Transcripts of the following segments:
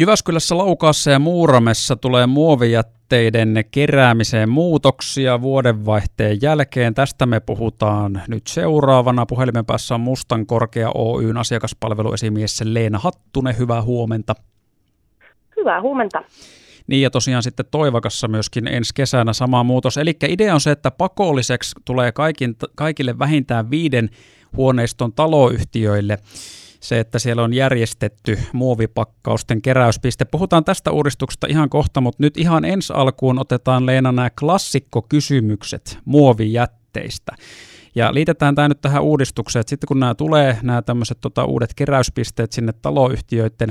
Jyväskylässä, Laukaassa ja Muuramessa tulee muovijätteiden keräämiseen muutoksia vuodenvaihteen jälkeen. Tästä me puhutaan nyt seuraavana. Puhelimen päässä on Mustan Korkea Oyn asiakaspalveluesimies Leena Hattunen. Hyvää huomenta. Hyvää huomenta. Niin ja tosiaan sitten Toivakassa myöskin ensi kesänä sama muutos. Eli idea on se, että pakolliseksi tulee kaikin, kaikille vähintään viiden huoneiston taloyhtiöille se, että siellä on järjestetty muovipakkausten keräyspiste. Puhutaan tästä uudistuksesta ihan kohta, mutta nyt ihan ensi alkuun otetaan Leena nämä klassikkokysymykset muovijätteistä. Ja liitetään tämä nyt tähän uudistukseen, että sitten kun nämä tulee, nämä tämmöiset tota, uudet keräyspisteet sinne taloyhtiöiden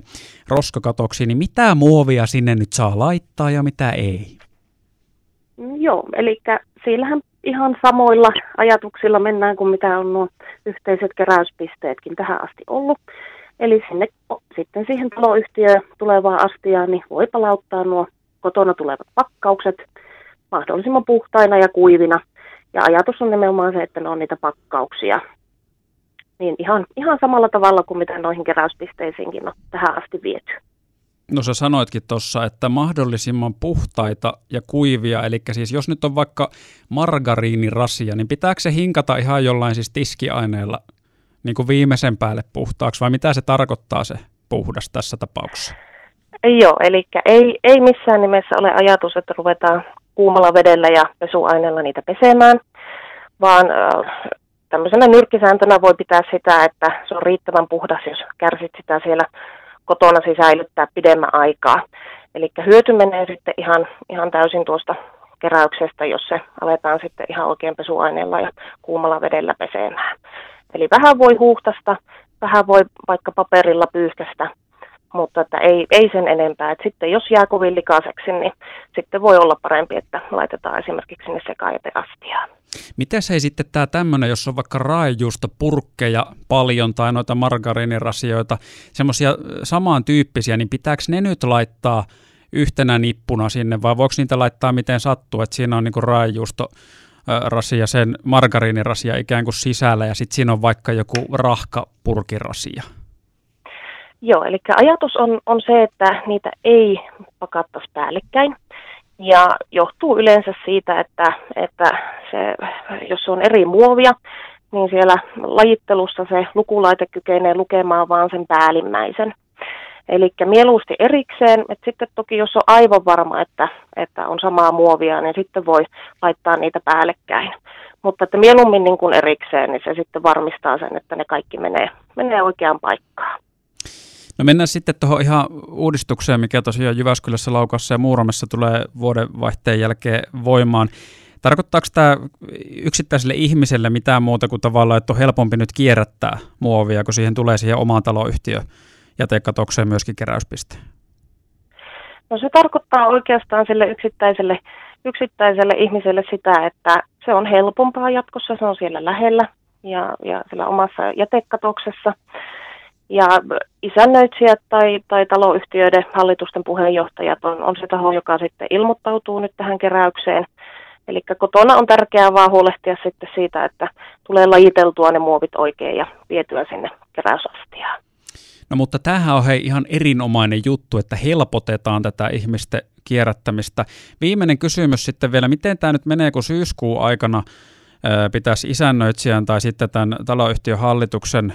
roskakatoksiin, niin mitä muovia sinne nyt saa laittaa ja mitä ei? Joo, eli siellähän ihan samoilla ajatuksilla mennään kuin mitä on nuo yhteiset keräyspisteetkin tähän asti ollut. Eli sinne sitten siihen taloyhtiöön tulevaan astiaan niin voi palauttaa nuo kotona tulevat pakkaukset mahdollisimman puhtaina ja kuivina. Ja ajatus on nimenomaan se, että ne on niitä pakkauksia. Niin ihan, ihan samalla tavalla kuin mitä noihin keräyspisteisiinkin on tähän asti viety. No sä sanoitkin tuossa, että mahdollisimman puhtaita ja kuivia, eli siis jos nyt on vaikka margariinirasia, niin pitääkö se hinkata ihan jollain siis tiskiaineella niin kuin viimeisen päälle puhtaaksi, vai mitä se tarkoittaa se puhdas tässä tapauksessa? Joo, eli ei, ei missään nimessä ole ajatus, että ruvetaan kuumalla vedellä ja pesuaineella niitä pesemään, vaan tämmöisenä nyrkkisääntönä voi pitää sitä, että se on riittävän puhdas, jos kärsit sitä siellä kotona säilyttää pidemmän aikaa. Eli hyöty menee sitten ihan, ihan täysin tuosta keräyksestä, jos se aletaan sitten ihan oikein pesuaineella ja kuumalla vedellä pesemään. Eli vähän voi huuhtasta, vähän voi vaikka paperilla pyyhkästä, mutta että ei, ei sen enempää. Et sitten jos jää kovin likaiseksi, niin sitten voi olla parempi, että laitetaan esimerkiksi sinne astiaan. Miten se ei sitten tämä tämmöinen, jos on vaikka raajuusta purkkeja paljon tai noita margariinirasioita, semmoisia samantyyppisiä, niin pitääkö ne nyt laittaa yhtenä nippuna sinne vai voiko niitä laittaa miten sattuu, että siinä on niinku raajuusto rasia, sen margariinirasia ikään kuin sisällä ja sitten siinä on vaikka joku rahkapurkirasia? Joo, eli ajatus on, on se, että niitä ei pakattaisi päällekkäin. Ja johtuu yleensä siitä, että, että se, jos on eri muovia, niin siellä lajittelussa se lukulaite kykenee lukemaan vaan sen päällimmäisen. Eli mieluusti erikseen, että sitten toki jos on aivan varma, että, että on samaa muovia, niin sitten voi laittaa niitä päällekkäin. Mutta että mieluummin niin kuin erikseen, niin se sitten varmistaa sen, että ne kaikki menee, menee oikeaan paikkaan. No mennään sitten tuohon ihan uudistukseen, mikä tosiaan Jyväskylässä, Laukassa ja Muuramessa tulee vuodenvaihteen jälkeen voimaan. Tarkoittaako tämä yksittäiselle ihmiselle mitään muuta kuin tavallaan, että on helpompi nyt kierrättää muovia, kun siihen tulee siihen omaan taloyhtiö jätekatokseen myöskin keräyspiste? No se tarkoittaa oikeastaan sille yksittäiselle, yksittäiselle ihmiselle sitä, että se on helpompaa jatkossa, se on siellä lähellä ja, ja siellä omassa jätekatoksessa. Ja isännöitsijät tai, tai taloyhtiöiden hallitusten puheenjohtajat on, on se taho, joka sitten ilmoittautuu nyt tähän keräykseen. Eli kotona on tärkeää vaan huolehtia sitten siitä, että tulee lajiteltua ne muovit oikein ja vietyä sinne keräysastiaan. No mutta tämähän on hei ihan erinomainen juttu, että helpotetaan tätä ihmisten kierrättämistä. Viimeinen kysymys sitten vielä, miten tämä nyt menee, kun syyskuun aikana pitäisi isännöitsijän tai sitten tämän taloyhtiön hallituksen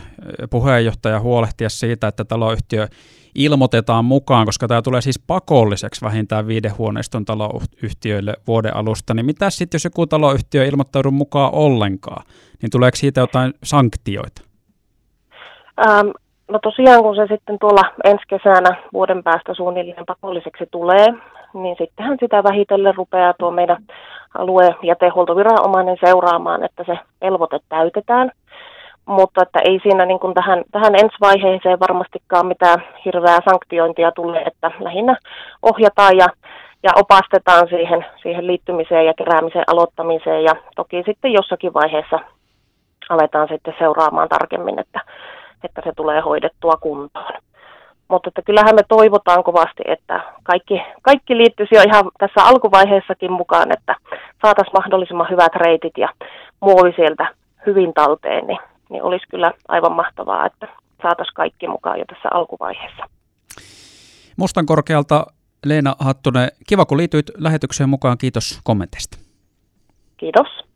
puheenjohtaja huolehtia siitä, että taloyhtiö ilmoitetaan mukaan, koska tämä tulee siis pakolliseksi vähintään viiden huoneiston taloyhtiöille vuoden alusta, niin mitä sitten, jos joku taloyhtiö ilmoittaudu mukaan ollenkaan, niin tuleeko siitä jotain sanktioita? Ähm, no tosiaan, kun se sitten tuolla ensi kesänä vuoden päästä suunnilleen pakolliseksi tulee, niin sittenhän sitä vähitellen rupeaa tuo meidän alue- jätehuoltoviranomainen seuraamaan, että se velvoite täytetään. Mutta että ei siinä niin kuin tähän, tähän ensivaiheeseen varmastikaan mitään hirveää sanktiointia tule, että lähinnä ohjataan ja, ja opastetaan siihen, siihen liittymiseen ja keräämisen aloittamiseen ja toki sitten jossakin vaiheessa aletaan sitten seuraamaan tarkemmin, että, että se tulee hoidettua kuntoon. Mutta että kyllähän me toivotaan kovasti, että kaikki, kaikki liittyisi jo ihan tässä alkuvaiheessakin mukaan, että saataisiin mahdollisimman hyvät reitit ja muovi sieltä hyvin talteen, niin, niin olisi kyllä aivan mahtavaa, että saataisiin kaikki mukaan jo tässä alkuvaiheessa. Mustankorkealta Leena Hattunen, kiva kun liityit lähetykseen mukaan. Kiitos kommenteista. Kiitos.